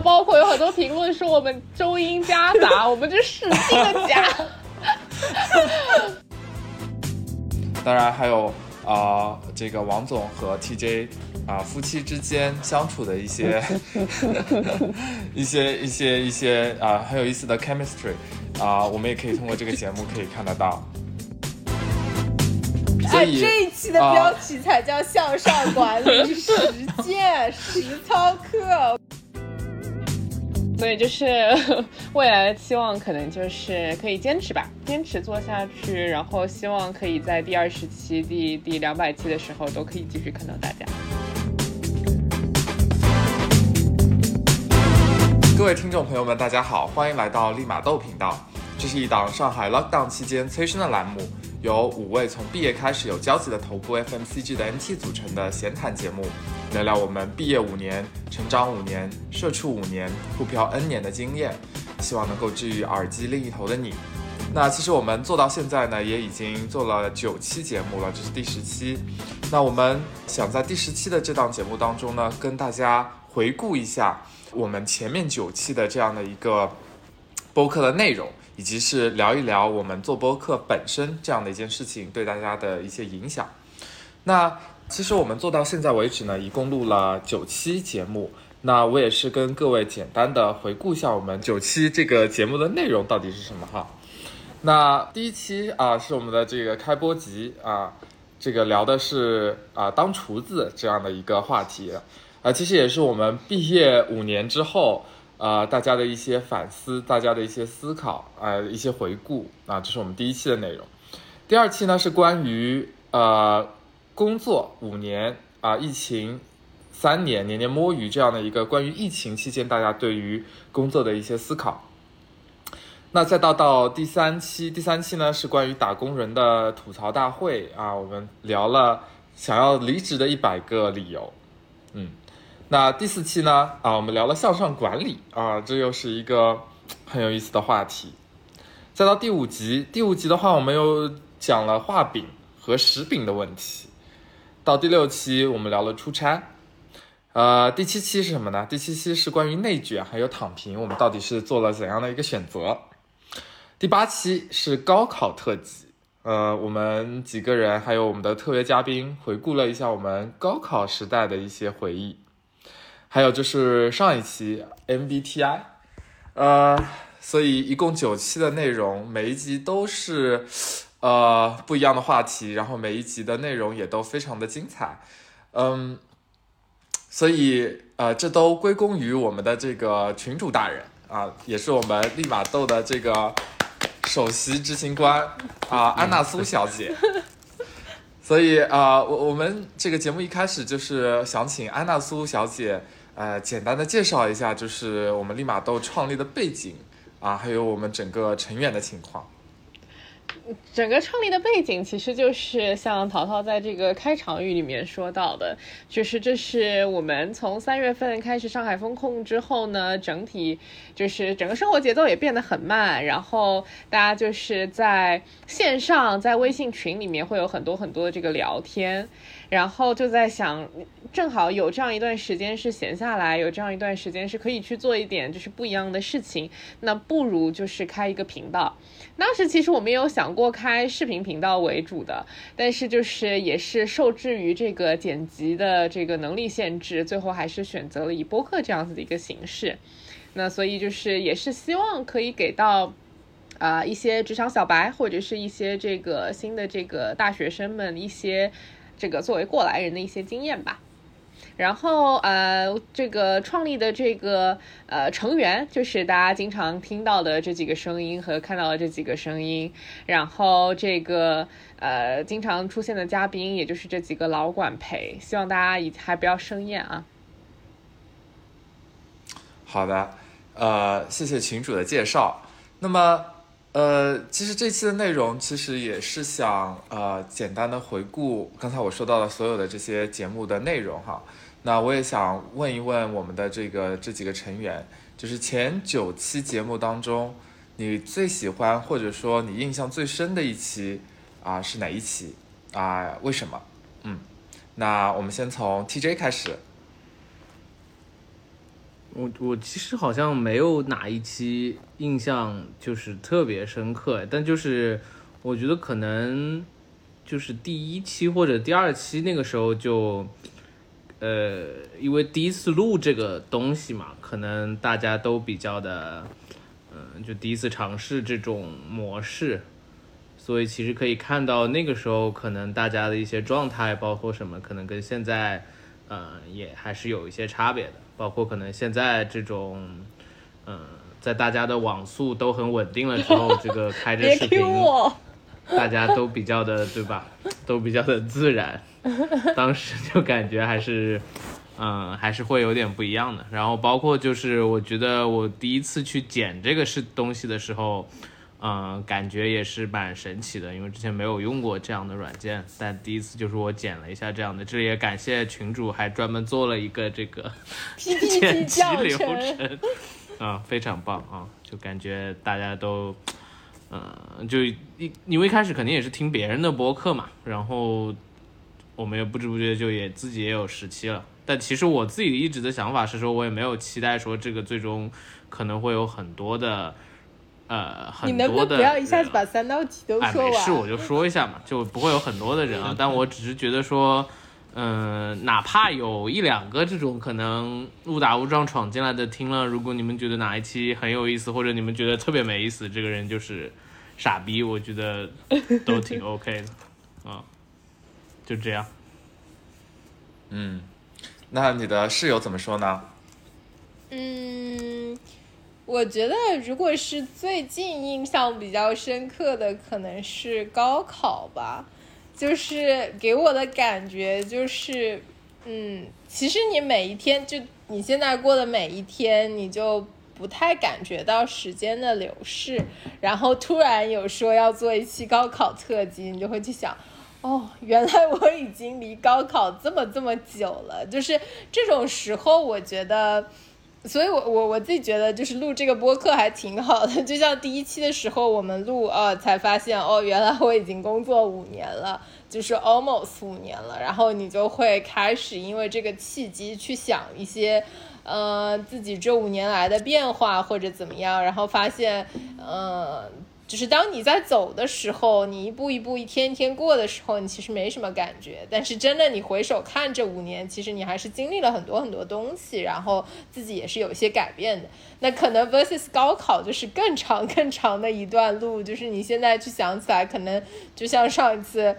包括有很多评论说我们周英夹杂，我们就使劲的夹。当然还有啊、这个王总和 TJ 啊、夫妻之间相处的一些 一些一些一些啊、很有意思的 chemistry 啊、我们也可以通过这个节目可以看得到。所哎，以这一期的标题才叫向上管理实践实操课。所以就是 未来的期望，可能就是可以坚持吧，坚持做下去，然后希望可以在第二十期、第第两百期的时候都可以继续看到大家。各位听众朋友们，大家好，欢迎来到立马豆频道。这是一档上海 lockdown 期间催生的栏目，由五位从毕业开始有交集的头部 FMCG 的 NT 组成的闲谈节目，聊聊我们毕业五年、成长五年、社畜五年、互漂 N 年的经验，希望能够治愈耳机另一头的你。那其实我们做到现在呢，也已经做了九期节目了，这是第十期。那我们想在第十期的这档节目当中呢，跟大家回顾一下我们前面九期的这样的一个播客的内容，以及是聊一聊我们做播客本身这样的一件事情对大家的一些影响。那其实我们做到现在为止呢，一共录了九期节目。那我也是跟各位简单的回顾一下我们九期这个节目的内容到底是什么哈。那第一期啊是我们的这个开播集啊，这个聊的是啊当厨子这样的一个话题啊，其实也是我们毕业五年之后啊大家的一些反思，大家的一些思考啊一些回顾啊，这是我们第一期的内容。第二期呢是关于呃工作五年啊疫情三年年年摸鱼这样的一个关于疫情期间大家对于工作的一些思考。那再到到第三期，第三期呢是关于打工人的吐槽大会啊，我们聊了想要离职的一百个理由，那第四期呢啊，我们聊了向上管理啊，这又是一个很有意思的话题。再到第五集，第五集的话，我们又讲了画饼和食饼的问题。到第六期，我们聊了出差。呃，第七期是什么呢？第七期是关于内卷还有躺平，我们到底是做了怎样的一个选择？第八期是高考特辑，呃，我们几个人还有我们的特约嘉宾回顾了一下我们高考时代的一些回忆，还有就是上一期 MBTI，呃，所以一共九期的内容，每一集都是呃不一样的话题，然后每一集的内容也都非常的精彩，嗯，所以呃这都归功于我们的这个群主大人啊，也是我们立马豆的这个。首席执行官啊，安娜苏小姐。所以啊，我我们这个节目一开始就是想请安娜苏小姐，呃，简单的介绍一下，就是我们立马豆创立的背景啊，还有我们整个成员的情况。整个创立的背景其实就是像淘淘在这个开场语里面说到的，就是这是我们从三月份开始上海封控之后呢，整体就是整个生活节奏也变得很慢，然后大家就是在线上在微信群里面会有很多很多的这个聊天，然后就在想，正好有这样一段时间是闲下来，有这样一段时间是可以去做一点就是不一样的事情，那不如就是开一个频道。当时其实我们有想过开视频频道为主的，但是就是也是受制于这个剪辑的这个能力限制，最后还是选择了以播客这样子的一个形式。那所以就是也是希望可以给到啊、一些职场小白或者是一些这个新的这个大学生们一些这个作为过来人的一些经验吧。然后呃，这个创立的这个呃成员就是大家经常听到的这几个声音和看到的这几个声音，然后这个呃经常出现的嘉宾也就是这几个老管培，希望大家以还不要生厌啊。好的，呃，谢谢群主的介绍。那么呃，其实这期的内容其实也是想呃简单的回顾刚才我说到的所有的这些节目的内容哈。那我也想问一问我们的这个这几个成员，就是前九期节目当中，你最喜欢或者说你印象最深的一期啊、是哪一期啊、为什么？嗯，那我们先从 TJ 开始。我我其实好像没有哪一期印象就是特别深刻，但就是我觉得可能就是第一期或者第二期那个时候就，呃，因为第一次录这个东西嘛，可能大家都比较的，嗯、就第一次尝试这种模式，所以其实可以看到那个时候可能大家的一些状态，包括什么，可能跟现在，呃，也还是有一些差别的。包括可能现在这种，嗯、在大家的网速都很稳定了之后，这个开着视频，大家都比较的，对吧？都比较的自然。当时就感觉还是，嗯，还是会有点不一样的。然后包括就是，我觉得我第一次去剪这个是东西的时候，嗯，感觉也是蛮神奇的，因为之前没有用过这样的软件，但第一次就是我剪了一下这样的。这里也感谢群主还专门做了一个这个 剪辑教流程，程，啊，非常棒啊！就感觉大家都，嗯、就一因为一开始肯定也是听别人的播客嘛，然后我们也不知不觉就也自己也有十期了。但其实我自己一直的想法是说，我也没有期待说这个最终可能会有很多的，呃，很你能不多的能不要一下子把三道题都哎，说完？没事，我就说一下嘛，就不会有很多的人啊。但我只是觉得说，嗯、哪怕有一两个这种可能误打误撞闯进来的听了，如果你们觉得哪一期很有意思，或者你们觉得特别没意思，这个人就是傻逼，我觉得都挺 OK 的，啊，就这样。嗯，那你的室友怎么说呢？嗯，我觉得如果是最近印象比较深刻的，可能是高考吧，就是给我的感觉就是，嗯，其实你每一天就你现在过的每一天，你就。不太感觉到时间的流逝，然后突然有说要做一期高考特辑，你就会去想，哦，原来我已经离高考这么这么久了。就是这种时候，我觉得，所以我我我自己觉得，就是录这个播客还挺好的。就像第一期的时候，我们录，呃，才发现，哦，原来我已经工作五年了，就是 almost 五年了。然后你就会开始因为这个契机去想一些。呃，自己这五年来的变化或者怎么样，然后发现，嗯，就是当你在走的时候，你一步一步、一天一天过的时候，你其实没什么感觉。但是真的，你回首看这五年，其实你还是经历了很多很多东西，然后自己也是有一些改变的。那可能 versus 高考就是更长更长的一段路，就是你现在去想起来，可能就像上一次。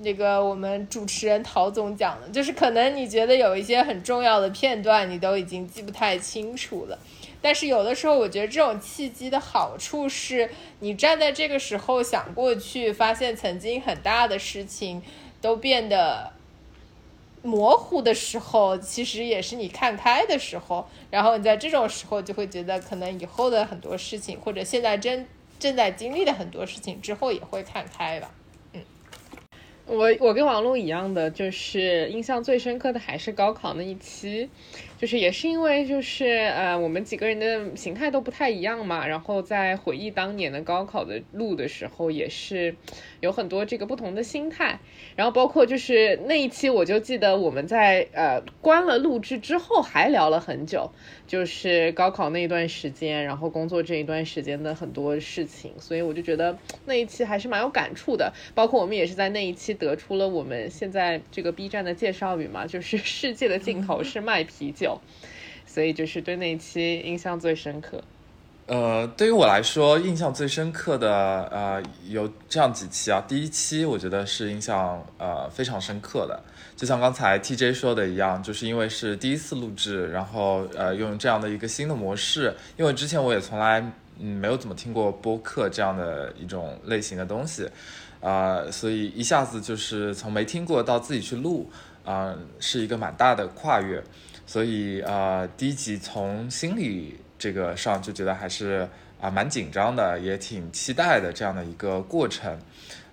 那个我们主持人陶总讲的，就是可能你觉得有一些很重要的片段，你都已经记不太清楚了。但是有的时候，我觉得这种契机的好处是，你站在这个时候想过去，发现曾经很大的事情都变得模糊的时候，其实也是你看开的时候。然后你在这种时候就会觉得，可能以后的很多事情，或者现在正正在经历的很多事情之后，也会看开吧。嗯我我跟王璐一样的，就是印象最深刻的还是高考那一期，就是也是因为就是呃我们几个人的形态都不太一样嘛，然后在回忆当年的高考的路的时候，也是有很多这个不同的心态，然后包括就是那一期我就记得我们在呃关了录制之后还聊了很久，就是高考那一段时间，然后工作这一段时间的很多事情，所以我就觉得那一期还是蛮有感触的。包括我们也是在那一期得出了我们现在这个 B 站的介绍语嘛，就是 世界的尽头是卖啤酒，所以就是对那一期印象最深刻。呃，对于我来说，印象最深刻的呃有这样几期啊。第一期我觉得是印象呃非常深刻的，就像刚才 TJ 说的一样，就是因为是第一次录制，然后呃用这样的一个新的模式，因为之前我也从来嗯没有怎么听过播客这样的一种类型的东西，呃，所以一下子就是从没听过到自己去录，啊、是一个蛮大的跨越。所以呃，第一集从心理这个上就觉得还是啊、蛮紧张的，也挺期待的这样的一个过程。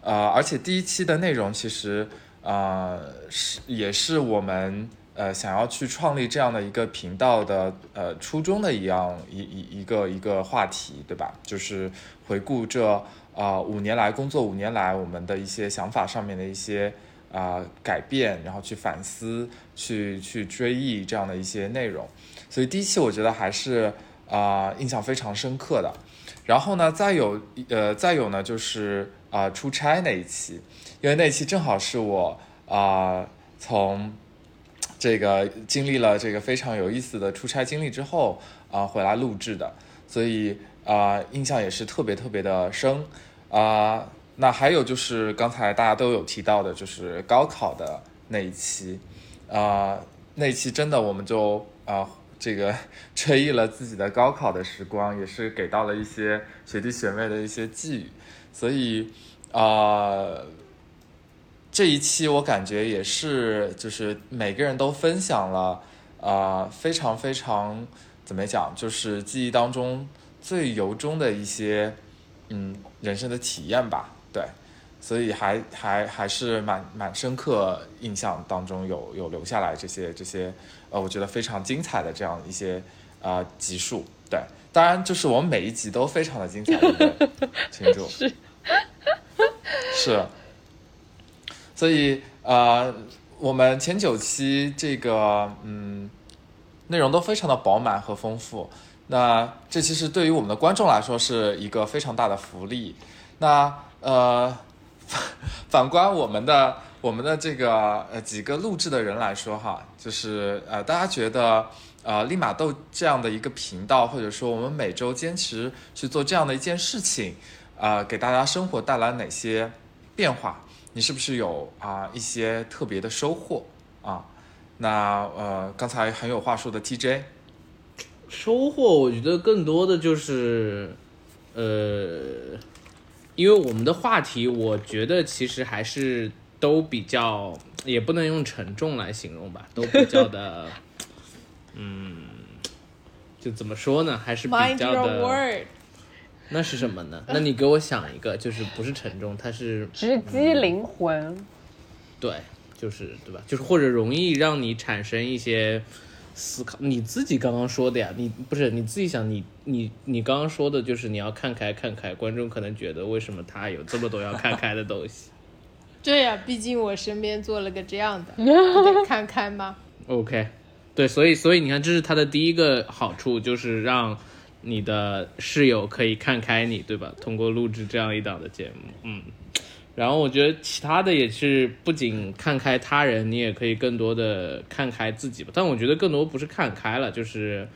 呃，而且第一期的内容其实呃是也是我们呃想要去创立这样的一个频道的呃初衷的一样一一一个一个话题，对吧？就是回顾这呃五年来工作五年来我们的一些想法上面的一些啊改变，然后去反思，去去追忆这样的一些内容。所以第一期我觉得还是啊印象非常深刻的。然后呢，再有呃再有呢就是啊出差那一期，因为那一期正好是我啊从这个经历了这个非常有意思的出差经历之后啊回来录制的，所以啊印象也是特别特别的深啊。那还有就是刚才大家都有提到的，就是高考的那一期啊那一期真的我们就啊。这个 追忆了自己的高考的时光，也是给到了一些学弟学妹的一些寄语，所以啊，这一期我感觉也是，就是每个人都分享了啊非常非常怎么讲，就是记忆当中最由衷的一些嗯人生的体验吧，对。所以还还还是蛮蛮深刻印象当中有有留下来这些这些呃我觉得非常精彩的这样一些啊集数对。当然就是我们每一集都非常的精彩庆祝 是。是。所以呃我们前九期这个嗯内容都非常的饱满和丰富。那这其实对于我们的观众来说是一个非常大的福利。那呃。反反观我们的我们的这个呃几个录制的人来说哈，就是呃大家觉得呃立马豆这样的一个频道，或者说我们每周坚持去做这样的一件事情，啊给大家生活带来哪些变化？你是不是有啊一些特别的收获啊？那呃刚才很有话说的 TJ，收获我觉得更多的就是呃。因为我们的话题，我觉得其实还是都比较，也不能用沉重来形容吧，都比较的，嗯，就怎么说呢，还是比较的。那是什么呢？那你给我想一个，就是不是沉重，它是直击灵魂。对，就是对吧？就是或者容易让你产生一些。思考你自己刚刚说的呀，你不是你自己想你你你刚刚说的就是你要看开看开，观众可能觉得为什么他有这么多要看开的东西？对呀，毕竟我身边做了个这样的，看开吗？OK，对，所以所以你看，这是他的第一个好处，就是让你的室友可以看开你，对吧？通过录制这样一档的节目，嗯。然后我觉得其他的也是不仅看开他人，你也可以更多的看开自己吧。但我觉得更多不是看开了，就是，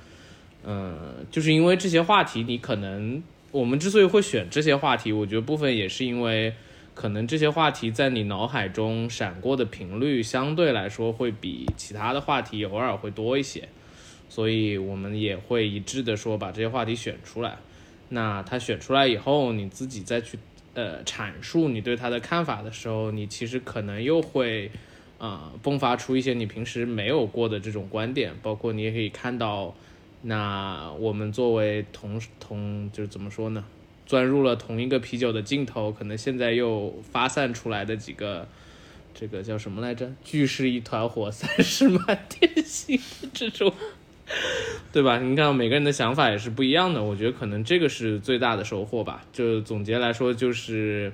嗯，就是因为这些话题，你可能我们之所以会选这些话题，我觉得部分也是因为可能这些话题在你脑海中闪过的频率相对来说会比其他的话题偶尔会多一些，所以我们也会一致的说把这些话题选出来。那他选出来以后，你自己再去。呃，阐述你对他的看法的时候，你其实可能又会，啊，迸发出一些你平时没有过的这种观点，包括你也可以看到，那我们作为同同就是怎么说呢，钻入了同一个啤酒的镜头，可能现在又发散出来的几个，这个叫什么来着？聚是一团火，散是满天星这种。对吧？你看每个人的想法也是不一样的，我觉得可能这个是最大的收获吧。就总结来说，就是，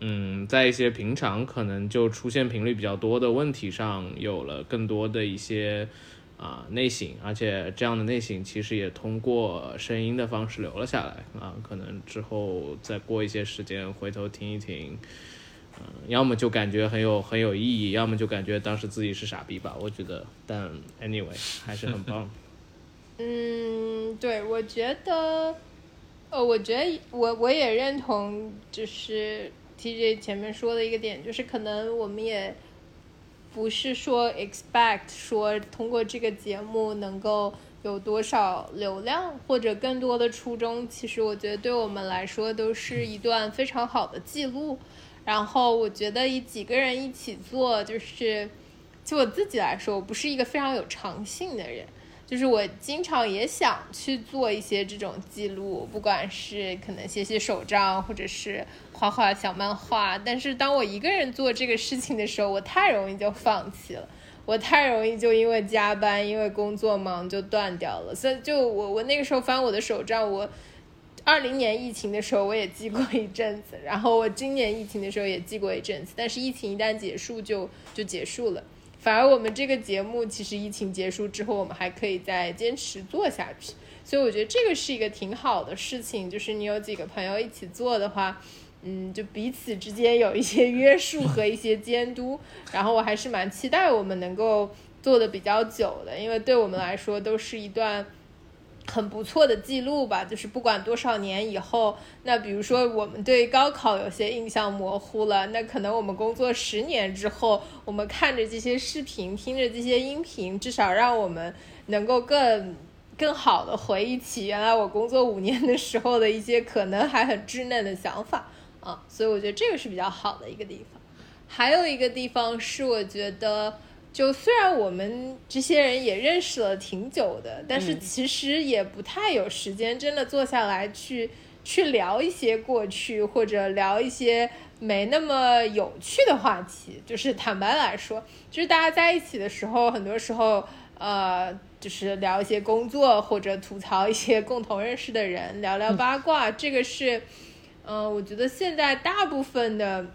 嗯，在一些平常可能就出现频率比较多的问题上，有了更多的一些啊内省，而且这样的内省其实也通过声音的方式留了下来啊。可能之后再过一些时间回头听一听，嗯，要么就感觉很有很有意义，要么就感觉当时自己是傻逼吧。我觉得，但 anyway 还是很棒。嗯，对，我觉得，呃，我觉得我我也认同，就是 TJ 前面说的一个点，就是可能我们也不是说 expect 说通过这个节目能够有多少流量，或者更多的初衷，其实我觉得对我们来说都是一段非常好的记录。然后我觉得以几个人一起做，就是就我自己来说，我不是一个非常有长性的人。就是我经常也想去做一些这种记录，不管是可能写写手账，或者是画画小漫画。但是当我一个人做这个事情的时候，我太容易就放弃了，我太容易就因为加班，因为工作忙就断掉了。所以就我我那个时候翻我的手账，我二零年疫情的时候我也记过一阵子，然后我今年疫情的时候也记过一阵子，但是疫情一旦结束就就结束了。反而我们这个节目其实疫情结束之后，我们还可以再坚持做下去，所以我觉得这个是一个挺好的事情，就是你有几个朋友一起做的话。嗯，就彼此之间有一些约束和一些监督，然后我还是蛮期待我们能够做的比较久的，因为对我们来说都是一段很不错的记录吧。就是不管多少年以后，那比如说我们对高考有些印象模糊了，那可能我们工作十年之后，我们看着这些视频，听着这些音频，至少让我们能够更更好的回忆起原来我工作五年的时候的一些可能还很稚嫩的想法。啊，所以我觉得这个是比较好的一个地方。还有一个地方是，我觉得就虽然我们这些人也认识了挺久的，但是其实也不太有时间真的坐下来去去聊一些过去，或者聊一些没那么有趣的话题。就是坦白来说，就是大家在一起的时候，很多时候呃，就是聊一些工作，或者吐槽一些共同认识的人，聊聊八卦，这个是。嗯，我觉得现在大部分的，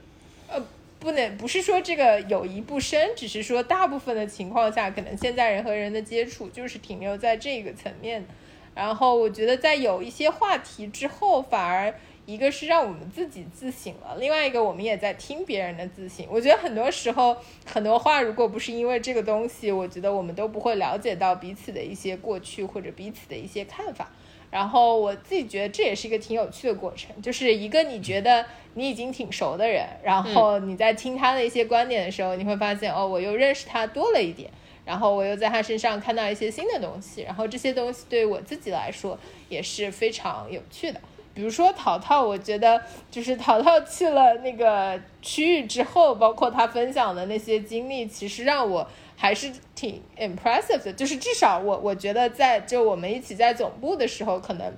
呃，不能不是说这个友谊不深，只是说大部分的情况下，可能现在人和人的接触就是停留在这个层面。然后我觉得在有一些话题之后，反而一个是让我们自己自省了，另外一个我们也在听别人的自省。我觉得很多时候很多话，如果不是因为这个东西，我觉得我们都不会了解到彼此的一些过去或者彼此的一些看法。然后我自己觉得这也是一个挺有趣的过程，就是一个你觉得你已经挺熟的人，然后你在听他的一些观点的时候，你会发现哦，我又认识他多了一点，然后我又在他身上看到一些新的东西，然后这些东西对我自己来说也是非常有趣的。比如说淘淘，我觉得就是淘淘去了那个区域之后，包括他分享的那些经历，其实让我。还是挺 impressive 的，就是至少我我觉得在就我们一起在总部的时候，可能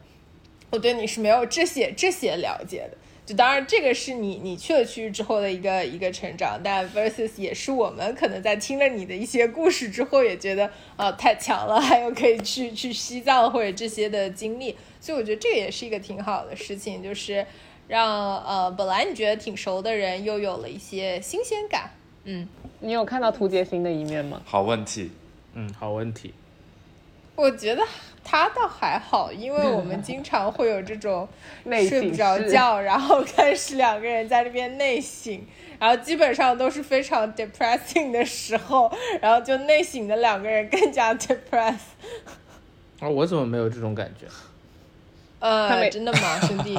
我对你是没有这些这些了解的。就当然这个是你你去了区域之后的一个一个成长，但 versus 也是我们可能在听了你的一些故事之后，也觉得啊太强了，还有可以去去西藏或者这些的经历，所以我觉得这也是一个挺好的事情，就是让呃本来你觉得挺熟的人又有了一些新鲜感，嗯。你有看到涂杰新的一面吗？好问题，嗯，好问题。我觉得他倒还好，因为我们经常会有这种 睡不着觉，然后开始两个人在那边内省，然后基本上都是非常 depressing 的时候，然后就内省的两个人更加 depress。啊，我怎么没有这种感觉？呃，真的吗，兄弟？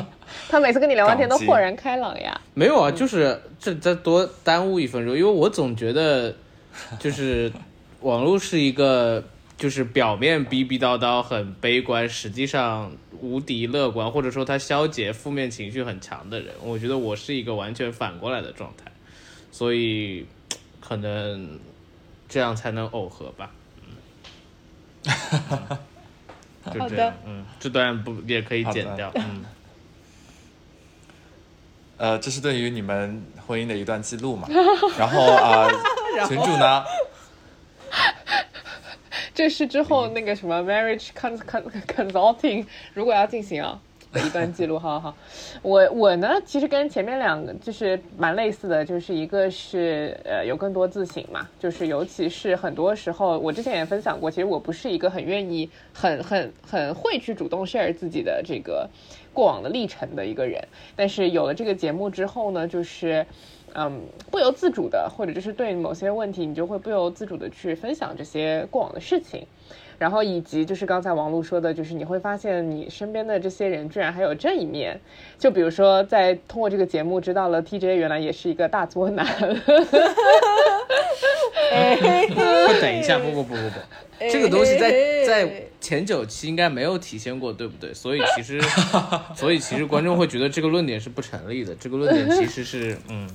他每次跟你聊完天都豁然开朗呀。没有啊，就是这再多耽误一分钟，因为我总觉得，就是网络是一个，就是表面逼逼叨叨很悲观，实际上无敌乐观，或者说他消解负面情绪很强的人。我觉得我是一个完全反过来的状态，所以 可能这样才能耦合吧。嗯。就这样，嗯，这段不也可以剪掉，嗯。呃，这是对于你们婚姻的一段记录嘛？然后啊，群主呢？这是之后那个什么 marriage consulting 如果要进行啊。一段记录，好好，我我呢，其实跟前面两个就是蛮类似的，就是一个是呃有更多自省嘛，就是尤其是很多时候，我之前也分享过，其实我不是一个很愿意、很很很会去主动 share 自己的这个过往的历程的一个人，但是有了这个节目之后呢，就是嗯不由自主的，或者就是对某些问题，你就会不由自主的去分享这些过往的事情。然后以及就是刚才王璐说的，就是你会发现你身边的这些人居然还有这一面，就比如说在通过这个节目知道了 TJ 原来也是一个大作男。不，等一下，不不不不不，这个东西在在前九期应该没有体现过，对不对？所以其实，所以其实观众会觉得这个论点是不成立的。这个论点其实是，嗯，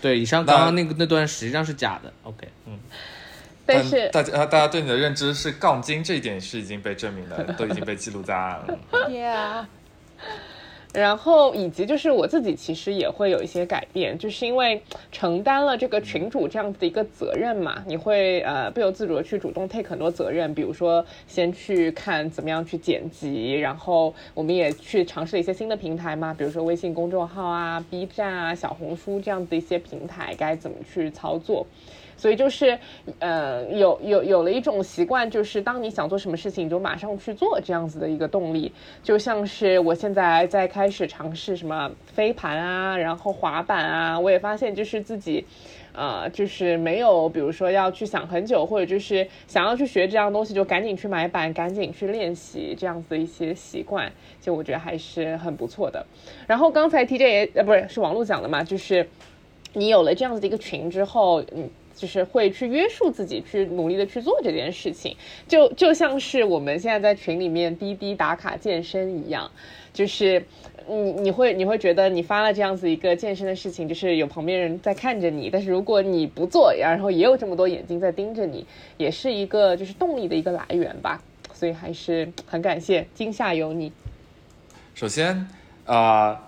对，以上刚刚那个那段实际上是假的。OK，嗯。但是大家大家对你的认知是杠精，这一点是已经被证明的，都已经被记录在案了。Yeah。然后以及就是我自己其实也会有一些改变，就是因为承担了这个群主这样子的一个责任嘛，你会呃不由自主的去主动 take 很多责任，比如说先去看怎么样去剪辑，然后我们也去尝试了一些新的平台嘛，比如说微信公众号啊、B 站啊、小红书这样子的一些平台该怎么去操作。所以就是，呃，有有有了一种习惯，就是当你想做什么事情，你就马上去做这样子的一个动力。就像是我现在在开始尝试什么飞盘啊，然后滑板啊，我也发现就是自己，呃，就是没有，比如说要去想很久，或者就是想要去学这样东西，就赶紧去买板，赶紧去练习这样子的一些习惯，就我觉得还是很不错的。然后刚才 TJ 也呃不是是网络讲的嘛，就是你有了这样子的一个群之后，嗯。就是会去约束自己，去努力的去做这件事情，就就像是我们现在在群里面滴滴打卡健身一样，就是你你会你会觉得你发了这样子一个健身的事情，就是有旁边人在看着你，但是如果你不做，然后也有这么多眼睛在盯着你，也是一个就是动力的一个来源吧，所以还是很感谢今夏有你。首先，呃，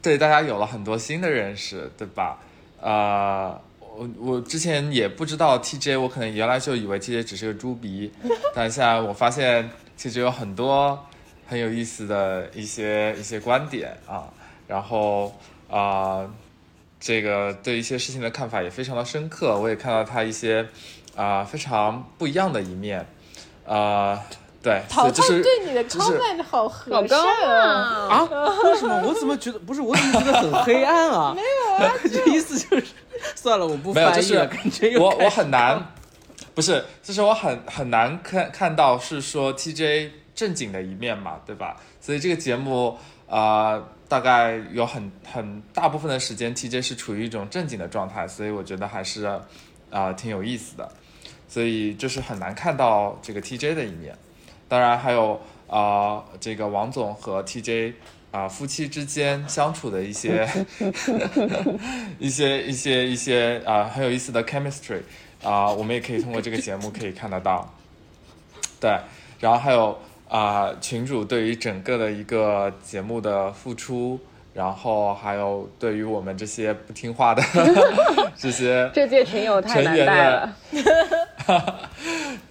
对大家有了很多新的认识，对吧？呃。我我之前也不知道 TJ，我可能原来就以为 TJ 只是个猪鼻，但现在我发现其实有很多很有意思的一些一些观点啊，然后啊，这个对一些事情的看法也非常的深刻，我也看到他一些啊非常不一样的一面，啊。对，淘淘对你的 comment 好和善啊！啊？为什么？我怎么觉得不是？我怎么觉得很黑暗啊？没有啊，这意思就是算了，我不翻译了。感觉我我很难，不是，就是我很很难看看到是说 TJ 正经的一面嘛，对吧？所以这个节目啊，大概有很很大部分的时间 TJ 是处于一种正经的状态，所以我觉得还是啊挺有意思的，所以就是很难看到这个 TJ 的一面。当然还有啊，这个王总和 TJ 啊夫妻之间相处的一些一些一些一些啊很有意思的 chemistry 啊，我们也可以通过这个节目可以看得到。对，然后还有啊群主对于整个的一个节目的付出，然后还有对于我们这些不听话的这些 这届群友太难带了。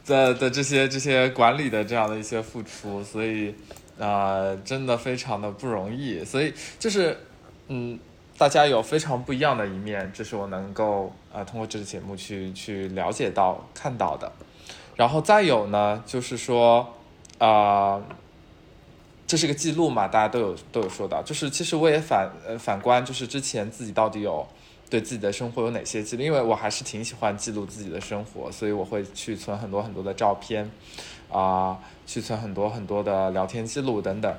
的的这些这些管理的这样的一些付出，所以啊，真的非常的不容易。所以就是，嗯，大家有非常不一样的一面，这是我能够啊通过这个节目去去了解到看到的。然后再有呢，就是说啊，这是个记录嘛，大家都有都有说到。就是其实我也反呃反观，就是之前自己到底有。对自己的生活有哪些记录？因为我还是挺喜欢记录自己的生活，所以我会去存很多很多的照片，啊，去存很多很多的聊天记录等等。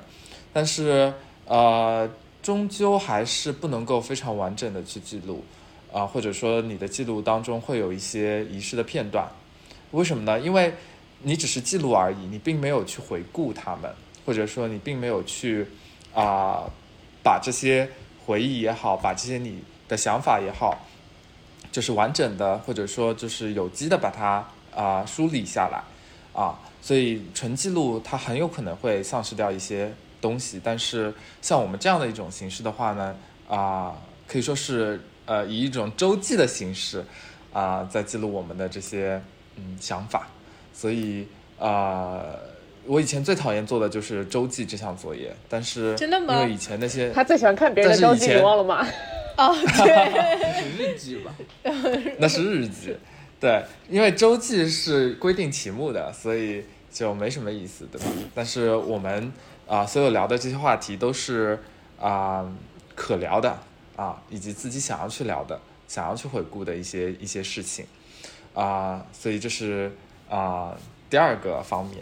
但是，呃，终究还是不能够非常完整的去记录，啊，或者说你的记录当中会有一些遗失的片段。为什么呢？因为你只是记录而已，你并没有去回顾他们，或者说你并没有去啊，把这些回忆也好，把这些你。的想法也好，就是完整的，或者说就是有机的把它啊梳理下来啊，所以纯记录它很有可能会丧失掉一些东西。但是像我们这样的一种形式的话呢，啊，可以说是呃以一种周记的形式啊在记录我们的这些嗯想法。所以啊，我以前最讨厌做的就是周记这项作业，但是真的吗？因为以前那些他最喜欢看别人的周记，你忘了吗？哦，对，是日记吧？那是日记，对，因为周记是规定题目的，所以就没什么意思，对吧？但是我们啊，所有聊的这些话题都是啊可聊的啊，以及自己想要去聊的、想要去回顾的一些一些事情啊，所以这是啊第二个方面。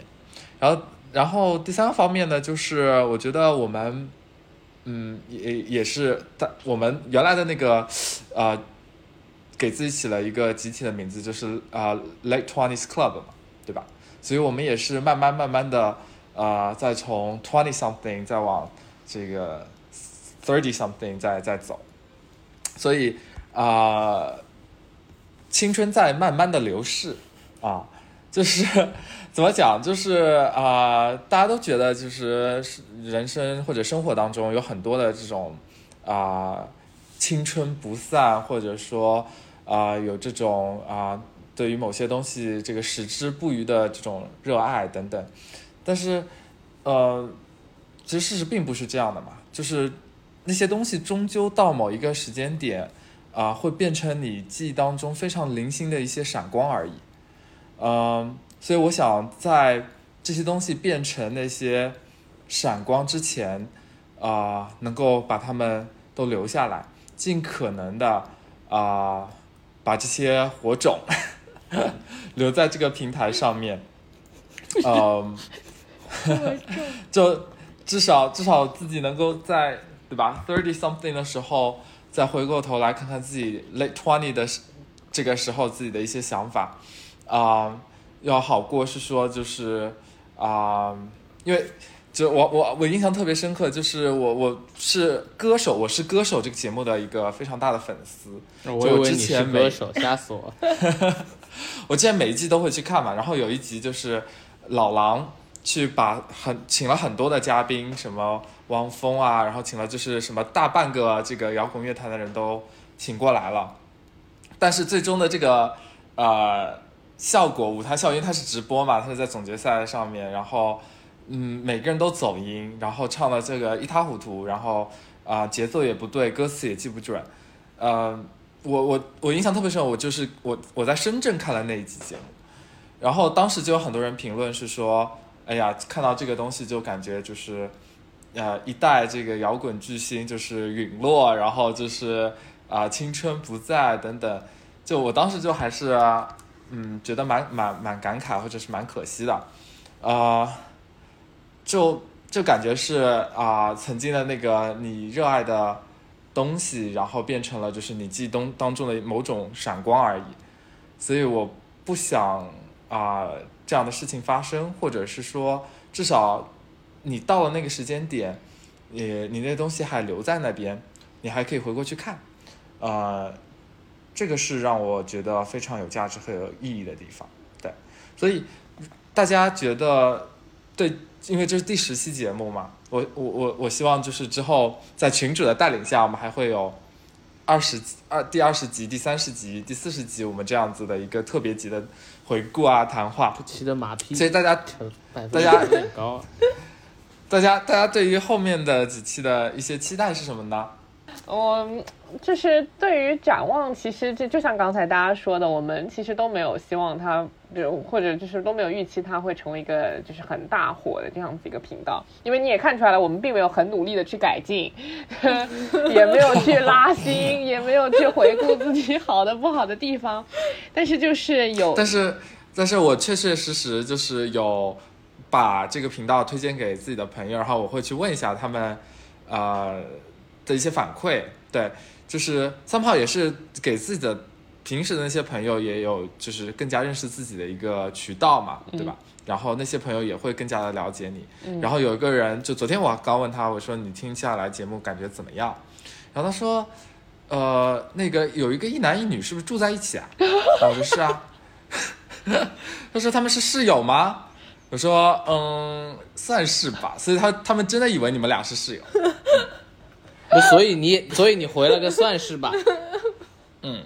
然后，然后第三个方面呢，就是我觉得我们。嗯，也也是，但我们原来的那个，呃，给自己起了一个集体的名字，就是啊，Late Twenties Club 嘛，对吧？所以我们也是慢慢慢慢的，呃，再从 Twenty something 再往这个 Thirty something 再再走，所以啊，青春在慢慢的流逝啊，就是怎么讲，就是啊、大家都觉得就是人生或者生活当中有很多的这种啊、青春不散，或者说啊、有这种啊、对于某些东西这个矢志不渝的这种热爱等等，但是呃，其实事实并不是这样的嘛，就是那些东西终究到某一个时间点啊、会变成你记忆当中非常零星的一些闪光而已。嗯，所以我想在这些东西变成那些闪光之前，啊、能够把它们都留下来，尽可能的啊、把这些火种 留在这个平台上面。嗯，就至少至少自己能够在对吧 thirty something 的时候，再回过头来看看自己 late twenty 的时这个时候自己的一些想法，啊、要好过是说就是啊、因为就我我我印象特别深刻，就是我我是歌手，我是歌手这个节目的一个非常大的粉丝，我以为你是之前没歌手，吓死我！我之前每一季都会去看嘛，然后有一集就是老狼去把很请了很多的嘉宾，什么汪峰啊，然后请了就是什么大半个这个摇滚乐坛的人都请过来了，但是最终的这个呃效果舞台效应，它是直播嘛，它是在总决赛上面，然后嗯每个人都走音，然后唱的这个一塌糊涂，然后啊、节奏也不对，歌词也记不准，呃。我我我印象特别深，我就是我我在深圳看了那一集节目，然后当时就有很多人评论是说，哎呀，看到这个东西就感觉就是，呃，一代这个摇滚巨星就是陨落，然后就是啊、青春不在等等，就我当时就还是嗯觉得蛮蛮蛮感慨或者是蛮可惜的，呃，就就感觉是啊、曾经的那个你热爱的东西，然后变成了就是你记忆当当中的某种闪光而已。所以我不想啊、这样的事情发生，或者是说至少你到了那个时间点，你你那东西还留在那边，你还可以回过去看，呃，这个是让我觉得非常有价值和有意义的地方。对，所以大家觉得对，因为这是第十期节目嘛，我我我我希望就是之后在群主的带领下，我们还会有二十二第二十集、第三十集、第四十集，我们这样子的一个特别集的回顾啊谈话。这期的马屁所以大家大家有点高啊。大家大家对于后面的几期的一些期待是什么呢？我就是对于展望，其实这就像刚才大家说的，我们其实都没有希望它，就或者就是都没有预期它会成为一个就是很大火的这样子一个频道，因为你也看出来了，我们并没有很努力的去改进，也没有去拉新，也没有去回顾自己好的不好的地方，但是就是有但是，但是我确确实实就是有把这个频道推荐给自己的朋友，然后我会去问一下他们，呃的一些反馈。对，就是三炮也是给自己的平时的那些朋友也有就是更加认识自己的一个渠道嘛，对吧？然后那些朋友也会更加的了解你。然后有一个人，就昨天我刚问他，我说你听下来节目感觉怎么样？然后他说，呃，那个有一个一男一女，是不是住在一起啊？我说是啊。他说他们是室友吗？我说嗯，算是吧。所以他他们真的以为你们俩是室友。不所以你所以你回了个算是吧，嗯，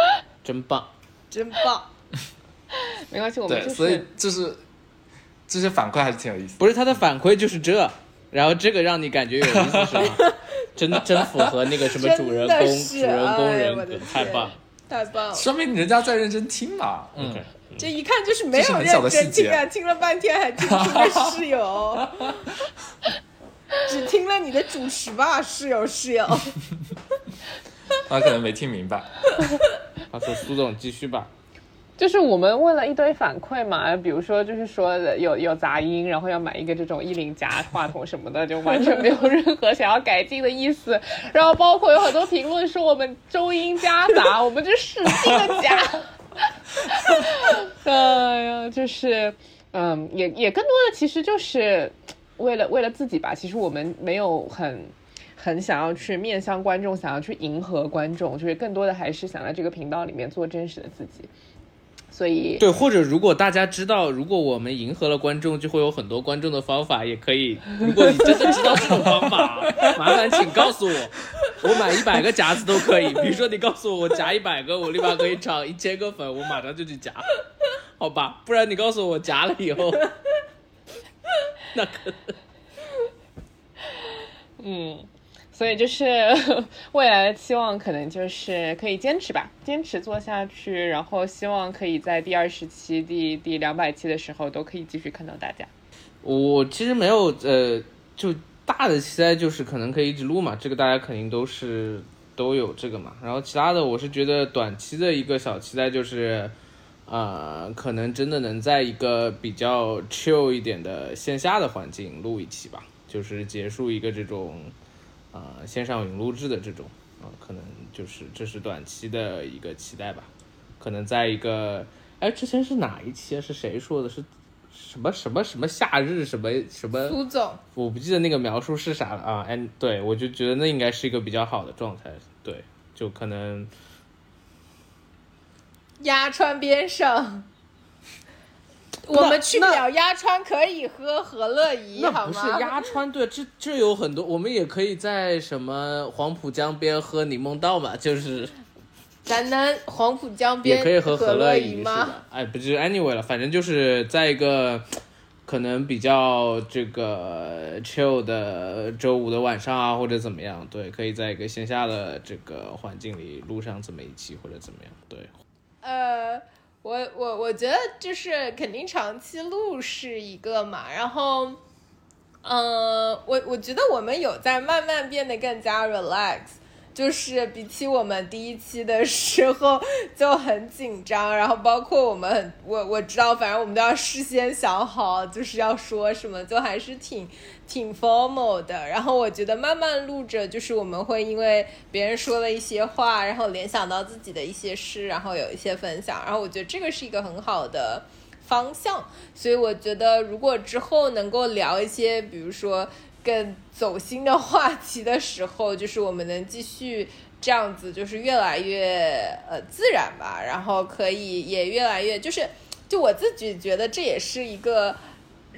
真棒。真棒。没关系，我们对，就所以是就是这些反馈还是挺有意思的。不是他的反馈就是这，然后这个让你感觉有意思是吗？真 真符合那个什么主人公主人公哎人格太棒了。太棒了！说明人家在认真听嘛。嗯这一看就是没有认真听啊，听了半天还听出个室友，只听了你的主持吧，室友室友。他可能没听明白。他说苏总继续吧。就是我们问了一堆反馈嘛，比如说就是说有有杂音，然后要买一个这种一零夹话筒什么的，就完全没有任何想要改进的意思。然后包括有很多评论说我们周音夹杂，我们就使劲的夹。哎呀，就是，嗯，也也更多的其实就是为了为了自己吧。其实我们没有很很想要去面向观众，想要去迎合观众，就是更多的还是想在这个频道里面做真实的自己。所以对，或者如果大家知道，如果我们迎合了观众，就会有很多观众的方法，也可以。如果你真的知道这种方法，麻烦请告诉我，我买一百个夹子都可以。比如说你告诉我，我夹一百个，我立马可以涨一千个粉，我马上就去夹，好吧？不然你告诉我，我夹了以后，那可能。嗯，所以就是 未来的期望，可能就是可以坚持吧，坚持做下去，然后希望可以在第二十期、第第两百期的时候，都可以继续看到大家。我其实没有呃，就大的期待就是可能可以一直录嘛，这个大家肯定都是都有这个嘛。然后其他的，我是觉得短期的一个小期待就是，呃，可能真的能在一个比较 chill 一点的线下的环境录一期吧，就是结束一个这种呃线上云录制的这种啊、可能就是这是短期的一个期待吧。可能在一个，哎，之前是哪一期啊？是谁说的？是什么什么什么夏日什么什么？苏总，我不记得那个描述是啥了啊。哎，对我就觉得那应该是一个比较好的状态。对，就可能压川边上，我们去不了鸭川，可以喝和乐怡，好吗？是鸭川，对，这这有很多，我们也可以在什么黄浦江边喝柠檬道嘛，就是咱能黄浦江边也可以喝和乐怡吗？哎，不是 anyway 了，反正就是在一个可能比较这个 chill 的周五的晚上啊，或者怎么样，对，可以在一个线下的这个环境里录上这么一期或者怎么样，对。呃，我我我觉得就是肯定长期录是一个嘛，然后，呃，我我觉得我们有在慢慢变得更加 relax。就是比起我们第一期的时候就很紧张，然后包括我们很我我知道，反正我们都要事先想好，就是要说什么，就还是挺挺 formal 的。然后我觉得慢慢录着，就是我们会因为别人说了一些话，然后联想到自己的一些事，然后有一些分享。然后我觉得这个是一个很好的方向。所以我觉得如果之后能够聊一些，比如说更走心的话题的时候，就是我们能继续。这样子就是越来越呃自然吧，然后可以也越来越就是，就我自己觉得这也是一个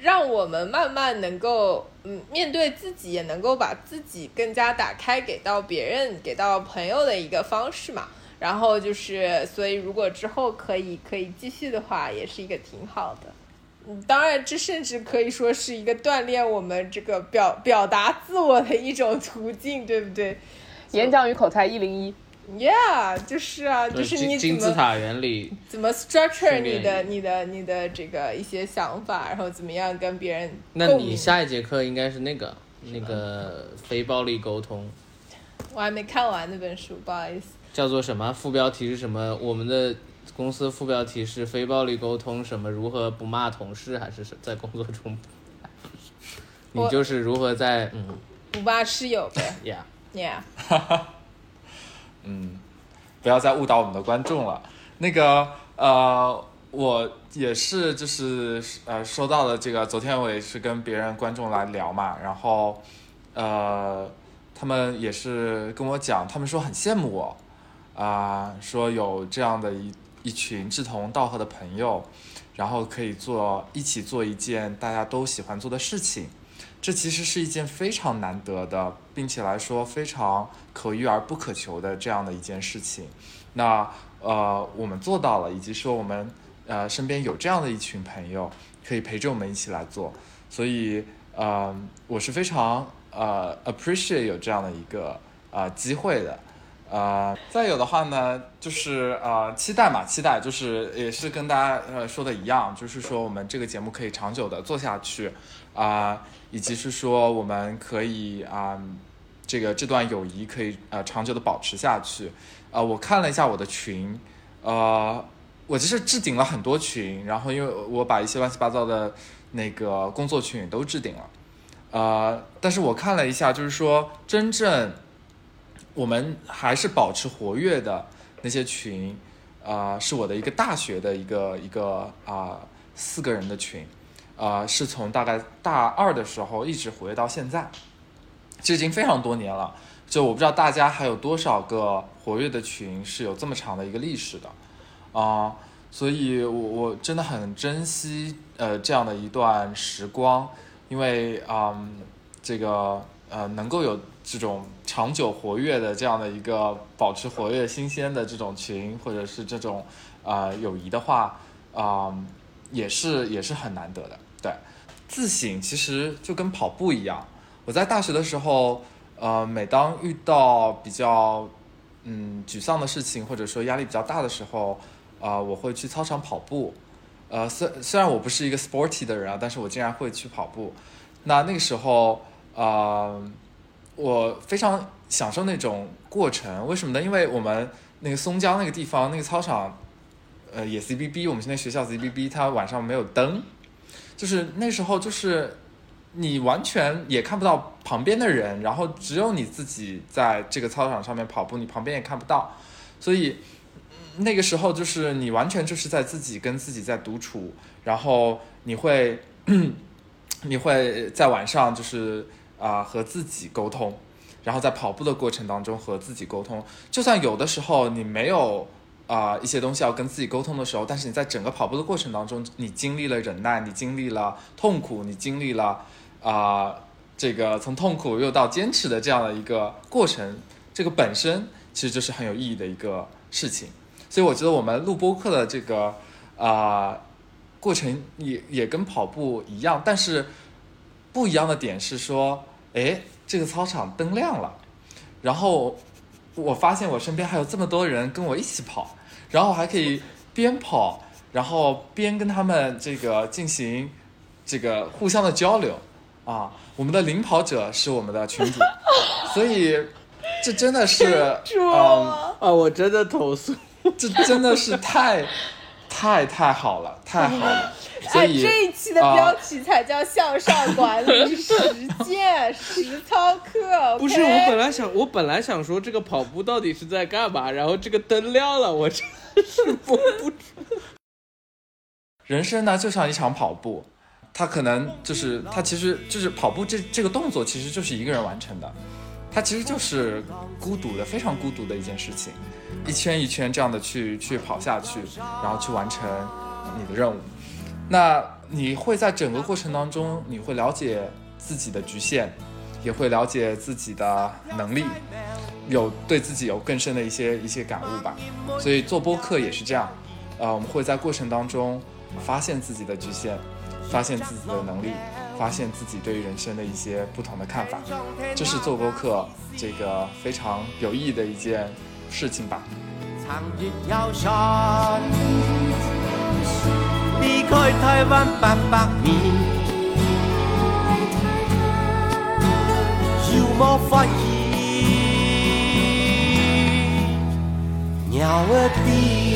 让我们慢慢能够嗯面对自己，也能够把自己更加打开给到别人、给到朋友的一个方式嘛。然后就是，所以如果之后可以可以继续的话，也是一个挺好的。嗯，当然，这甚至可以说是一个锻炼我们这个表表达自我的一种途径，对不对演讲与口才一零一，？Yeah，就是啊，就是金你金字塔原理，怎么 structure 你的、你的、你的这个一些想法，然后怎么样跟别人那你下一节课应该是那个那个非暴力沟通，我还没看完那本书，不好意思。叫做什么？副标题是什么？我们的公司副标题是非暴力沟通，什么如何不骂同事，还是什在工作中？你就是如何在嗯不骂室友呗，yeah，，Yeah，嗯，不要再误导我们的观众了。那个呃，我也是就是呃收到了这个，昨天我也是跟别人观众来聊嘛，然后呃他们也是跟我讲，他们说很羡慕我啊、说有这样的一一群志同道合的朋友，然后可以做一起做一件大家都喜欢做的事情。这其实是一件非常难得的，并且来说非常可遇而不可求的这样的一件事情。那呃，我们做到了，以及说我们呃身边有这样的一群朋友可以陪着我们一起来做，所以呃，我是非常呃 appreciate 有这样的一个呃机会的。呃，再有的话呢，就是呃，期待嘛，期待就是也是跟大家呃说的一样，就是说我们这个节目可以长久的做下去，啊、以及是说我们可以啊、这个这段友谊可以呃长久的保持下去。呃，我看了一下我的群，呃，我其实置顶了很多群，然后因为我把一些乱七八糟的那个工作群也都置顶了，呃，但是我看了一下，就是说真正我们还是保持活跃的那些群，啊、是我的一个大学的一个一个啊、四个人的群，啊、是从大概大二的时候一直活跃到现在，这已经非常多年了。就我不知道大家还有多少个活跃的群是有这么长的一个历史的，啊、所以我我真的很珍惜呃这样的一段时光，因为嗯这个呃能够有这种长久活跃的这样的一个保持活跃新鲜的这种群，或者是这种呃友谊的话，啊、也是也是很难得的。自省其实就跟跑步一样，我在大学的时候，呃，每当遇到比较嗯沮丧的事情，或者说压力比较大的时候，啊、我会去操场跑步。呃，虽虽然我不是一个 sporty 的人啊，但是我竟然会去跑步。那那个时候，呃，我非常享受那种过程。为什么呢？因为我们那个松江那个地方那个操场，呃，也 CBB，我们现在学校 CBB，它晚上没有灯，就是那时候就是你完全也看不到旁边的人，然后只有你自己在这个操场上面跑步，你旁边也看不到，所以那个时候就是你完全就是在自己跟自己在独处，然后你会 你会在晚上就是啊、和自己沟通，然后在跑步的过程当中和自己沟通，就算有的时候你没有啊、一些东西要跟自己沟通的时候，但是你在整个跑步的过程当中，你经历了忍耐，你经历了痛苦，你经历了啊、这个从痛苦又到坚持的这样的一个过程，这个本身其实就是很有意义的一个事情。所以我觉得我们录播课的这个啊、过程也也跟跑步一样，但是不一样的点是说，哎，这个操场灯亮了，然后我发现我身边还有这么多人跟我一起跑，然后还可以边跑，然后边跟他们这个进行这个互相的交流啊。我们的领跑者是我们的群主，所以这真的是，嗯，啊，我真的投诉。这真的是太太太好了，太好了。所哎，以这一期的啊标题才叫向上管理实践 实操课。不是，我本来想，我本来想说这个跑步到底是在干嘛，然后这个灯亮了，我真是绷不住。人生呢，就像一场跑步，它可能就是它其实就是跑步这这个动作，其实就是一个人完成的，它其实就是孤独的，非常孤独的一件事情，一圈一圈这样的去去跑下去，然后去完成你的任务。那你会在整个过程当中，你会了解自己的局限，也会了解自己的能力，有对自己有更深的一些一些感悟吧。所以做播客也是这样，呃，我们会在过程当中发现自己的局限，发现自己的能力，发现自己对于人生的一些不同的看法。这是做播客这个非常有意义的一件事情吧。撐越有离开台湾八百年，要麼發現有一啲。